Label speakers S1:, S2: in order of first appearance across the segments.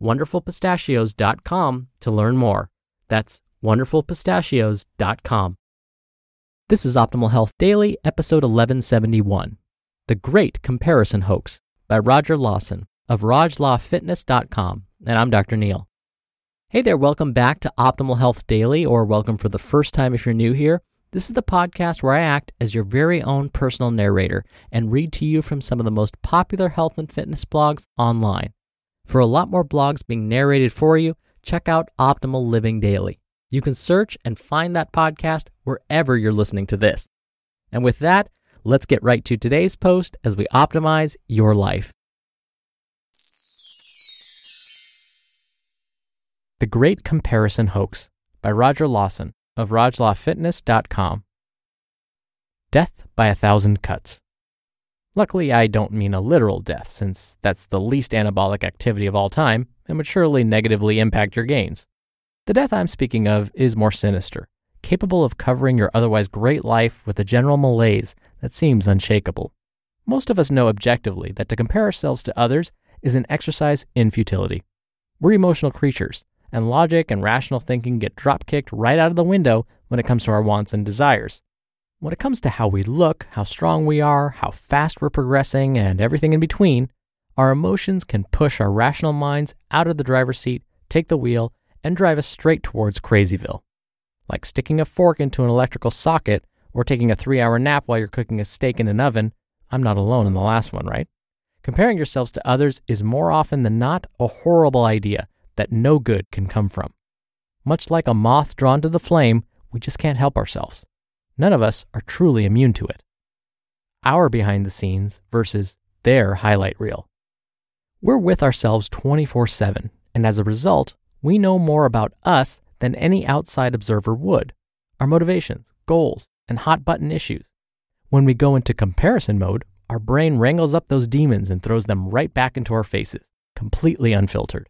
S1: wonderfulpistachios.com to learn more. That's wonderfulpistachios.com. This is Optimal Health Daily, episode 1171 The Great Comparison Hoax by Roger Lawson of RogLawFitness.com. And I'm Dr. Neal. Hey there, welcome back to Optimal Health Daily, or welcome for the first time if you're new here. This is the podcast where I act as your very own personal narrator and read to you from some of the most popular health and fitness blogs online. For a lot more blogs being narrated for you, check out Optimal Living Daily. You can search and find that podcast wherever you're listening to this. And with that, let's get right to today's post as we optimize your life. The Great Comparison Hoax by Roger Lawson of RogLawFitness.com. Death by a Thousand Cuts. Luckily, I don't mean a literal death, since that's the least anabolic activity of all time and would surely negatively impact your gains. The death I'm speaking of is more sinister, capable of covering your otherwise great life with a general malaise that seems unshakable. Most of us know objectively that to compare ourselves to others is an exercise in futility. We're emotional creatures, and logic and rational thinking get drop kicked right out of the window when it comes to our wants and desires. When it comes to how we look, how strong we are, how fast we're progressing, and everything in between, our emotions can push our rational minds out of the driver's seat, take the wheel, and drive us straight towards Crazyville. Like sticking a fork into an electrical socket or taking a three hour nap while you're cooking a steak in an oven, I'm not alone in the last one, right? Comparing yourselves to others is more often than not a horrible idea that no good can come from. Much like a moth drawn to the flame, we just can't help ourselves none of us are truly immune to it. Our behind the scenes versus their highlight reel. We're with ourselves 24 7, and as a result, we know more about us than any outside observer would our motivations, goals, and hot button issues. When we go into comparison mode, our brain wrangles up those demons and throws them right back into our faces, completely unfiltered.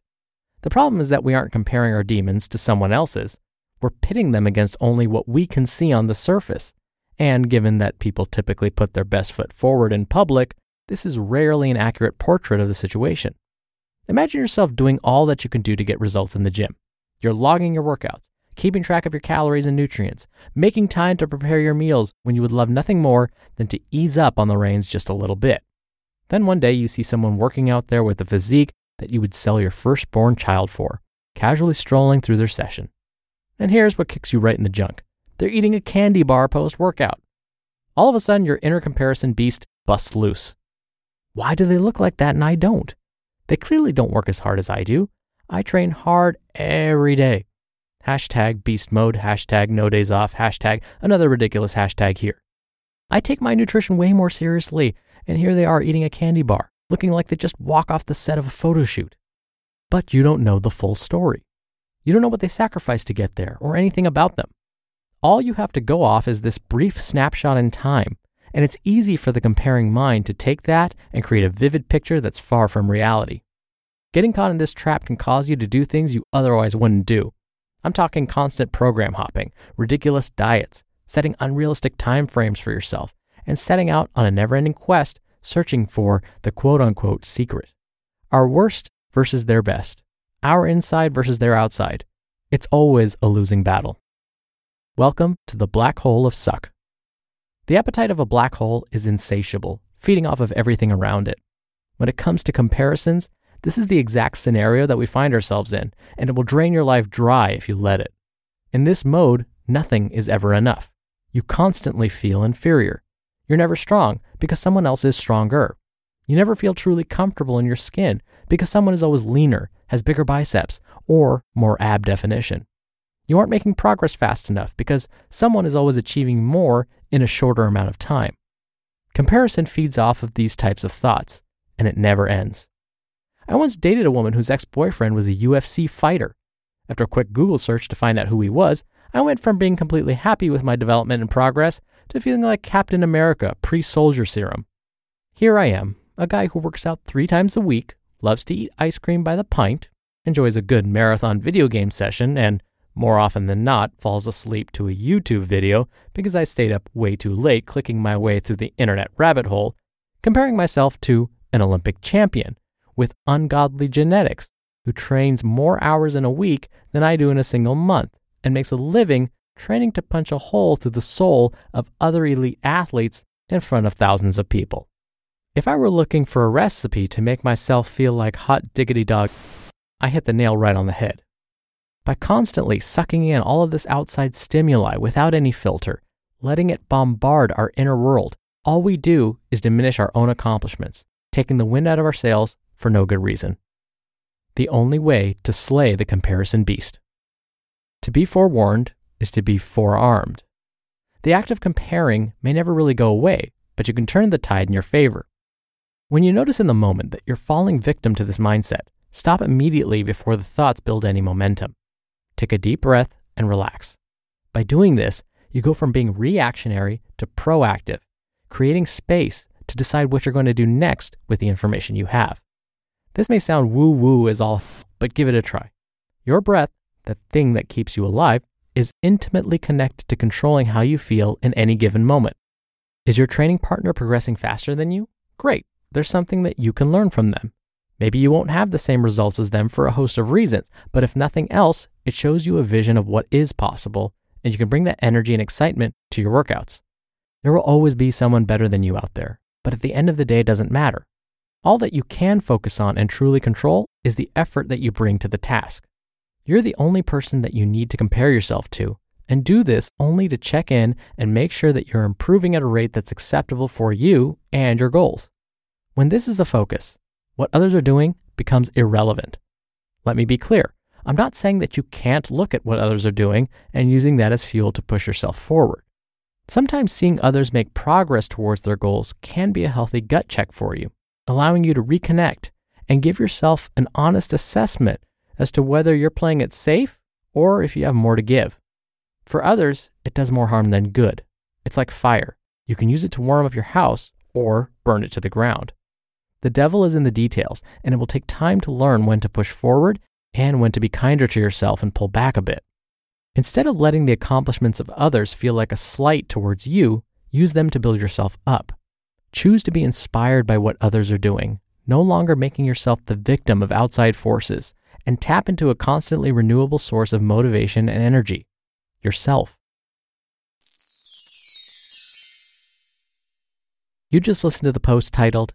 S1: The problem is that we aren't comparing our demons to someone else's, we're pitting them against only what we can see on the surface. And given that people typically put their best foot forward in public, this is rarely an accurate portrait of the situation. Imagine yourself doing all that you can do to get results in the gym. You're logging your workouts, keeping track of your calories and nutrients, making time to prepare your meals when you would love nothing more than to ease up on the reins just a little bit. Then one day you see someone working out there with a physique that you would sell your firstborn child for, casually strolling through their session. And here's what kicks you right in the junk they're eating a candy bar post workout. All of a sudden, your inner comparison beast busts loose. Why do they look like that and I don't? They clearly don't work as hard as I do. I train hard every day. Hashtag beast mode, hashtag no days off, hashtag another ridiculous hashtag here. I take my nutrition way more seriously, and here they are eating a candy bar, looking like they just walk off the set of a photo shoot. But you don't know the full story. You don't know what they sacrificed to get there or anything about them. All you have to go off is this brief snapshot in time, and it's easy for the comparing mind to take that and create a vivid picture that's far from reality. Getting caught in this trap can cause you to do things you otherwise wouldn't do. I'm talking constant program hopping, ridiculous diets, setting unrealistic time frames for yourself, and setting out on a never ending quest searching for the quote unquote secret. Our worst versus their best our inside versus their outside. It's always a losing battle. Welcome to the black hole of suck. The appetite of a black hole is insatiable, feeding off of everything around it. When it comes to comparisons, This is the exact scenario that we find ourselves in, and it will drain your life dry if you let it. In this mode, nothing is ever enough. You constantly feel inferior. You're never strong because someone else is stronger. You never feel truly comfortable in your skin because someone is always leaner, has bigger biceps, or more ab definition. You aren't making progress fast enough because someone is always achieving more in a shorter amount of time. Comparison feeds off of these types of thoughts, and it never ends. I once dated a woman whose ex boyfriend was a UFC fighter. After a quick Google search to find out who he was, I went from being completely happy with my development and progress to feeling like Captain America pre soldier serum. Here I am, a guy who works out three times a week, loves to eat ice cream by the pint, enjoys a good marathon video game session, and more often than not falls asleep to a YouTube video because I stayed up way too late clicking my way through the internet rabbit hole, comparing myself to an Olympic champion with ungodly genetics who trains more hours in a week than I do in a single month and makes a living training to punch a hole through the soul of other elite athletes in front of thousands of people. If I were looking for a recipe to make myself feel like hot diggity dog, I hit the nail right on the head. By constantly sucking in all of this outside stimuli without any filter, letting it bombard our inner world, all we do is diminish our own accomplishments, taking the wind out of our sails for no good reason. The only way to slay the comparison beast. To be forewarned is to be forearmed. The act of comparing may never really go away, but you can turn the tide in your favor. When you notice in the moment that you're falling victim to this mindset, stop immediately before the thoughts build any momentum. Take a deep breath and relax. By doing this, you go from being reactionary to proactive, creating space to decide what you're going to do next with the information you have. This may sound woo woo as all, but give it a try. Your breath, the thing that keeps you alive, is intimately connected to controlling how you feel in any given moment. Is your training partner progressing faster than you? Great. There's something that you can learn from them. Maybe you won't have the same results as them for a host of reasons, but if nothing else, it shows you a vision of what is possible, and you can bring that energy and excitement to your workouts. There will always be someone better than you out there, but at the end of the day, it doesn't matter. All that you can focus on and truly control is the effort that you bring to the task. You're the only person that you need to compare yourself to, and do this only to check in and make sure that you're improving at a rate that's acceptable for you and your goals. When this is the focus, what others are doing becomes irrelevant. Let me be clear. I'm not saying that you can't look at what others are doing and using that as fuel to push yourself forward. Sometimes seeing others make progress towards their goals can be a healthy gut check for you allowing you to reconnect and give yourself an honest assessment as to whether you're playing it safe or if you have more to give. For others, it does more harm than good. It's like fire. You can use it to warm up your house or burn it to the ground. The devil is in the details, and it will take time to learn when to push forward and when to be kinder to yourself and pull back a bit. Instead of letting the accomplishments of others feel like a slight towards you, use them to build yourself up. Choose to be inspired by what others are doing, no longer making yourself the victim of outside forces, and tap into a constantly renewable source of motivation and energy yourself. You just listened to the post titled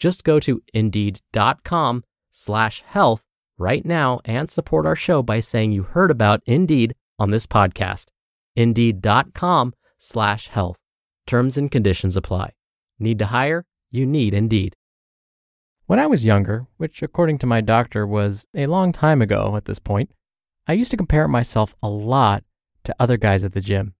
S1: Just go to indeed.com slash health right now and support our show by saying you heard about Indeed on this podcast. Indeed.com slash health. Terms and conditions apply. Need to hire? You need Indeed. When I was younger, which according to my doctor was a long time ago at this point, I used to compare myself a lot to other guys at the gym.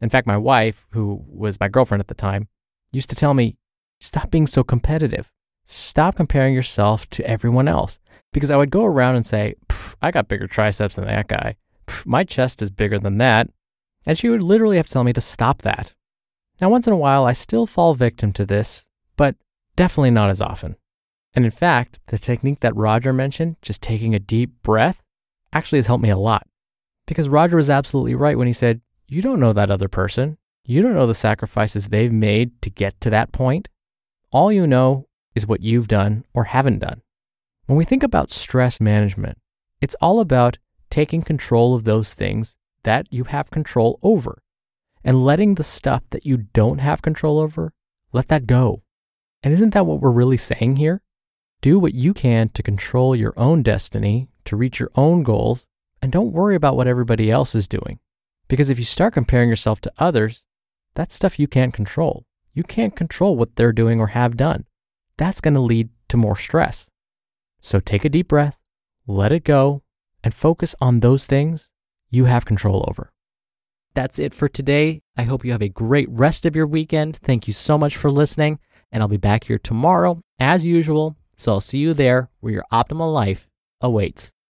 S1: In fact, my wife, who was my girlfriend at the time, used to tell me, stop being so competitive. Stop comparing yourself to everyone else. Because I would go around and say, I got bigger triceps than that guy. my chest is bigger than that. And she would literally have to tell me to stop that. Now, once in a while, I still fall victim to this, but definitely not as often. And in fact, the technique that Roger mentioned, just taking a deep breath, actually has helped me a lot. Because Roger was absolutely right when he said, You don't know that other person. You don't know the sacrifices they've made to get to that point. All you know is what you've done or haven't done. When we think about stress management, it's all about taking control of those things that you have control over and letting the stuff that you don't have control over, let that go. And isn't that what we're really saying here? Do what you can to control your own destiny, to reach your own goals, and don't worry about what everybody else is doing. Because if you start comparing yourself to others, that's stuff you can't control. You can't control what they're doing or have done. That's going to lead to more stress. So take a deep breath, let it go, and focus on those things you have control over. That's it for today. I hope you have a great rest of your weekend. Thank you so much for listening, and I'll be back here tomorrow as usual. So I'll see you there where your optimal life awaits.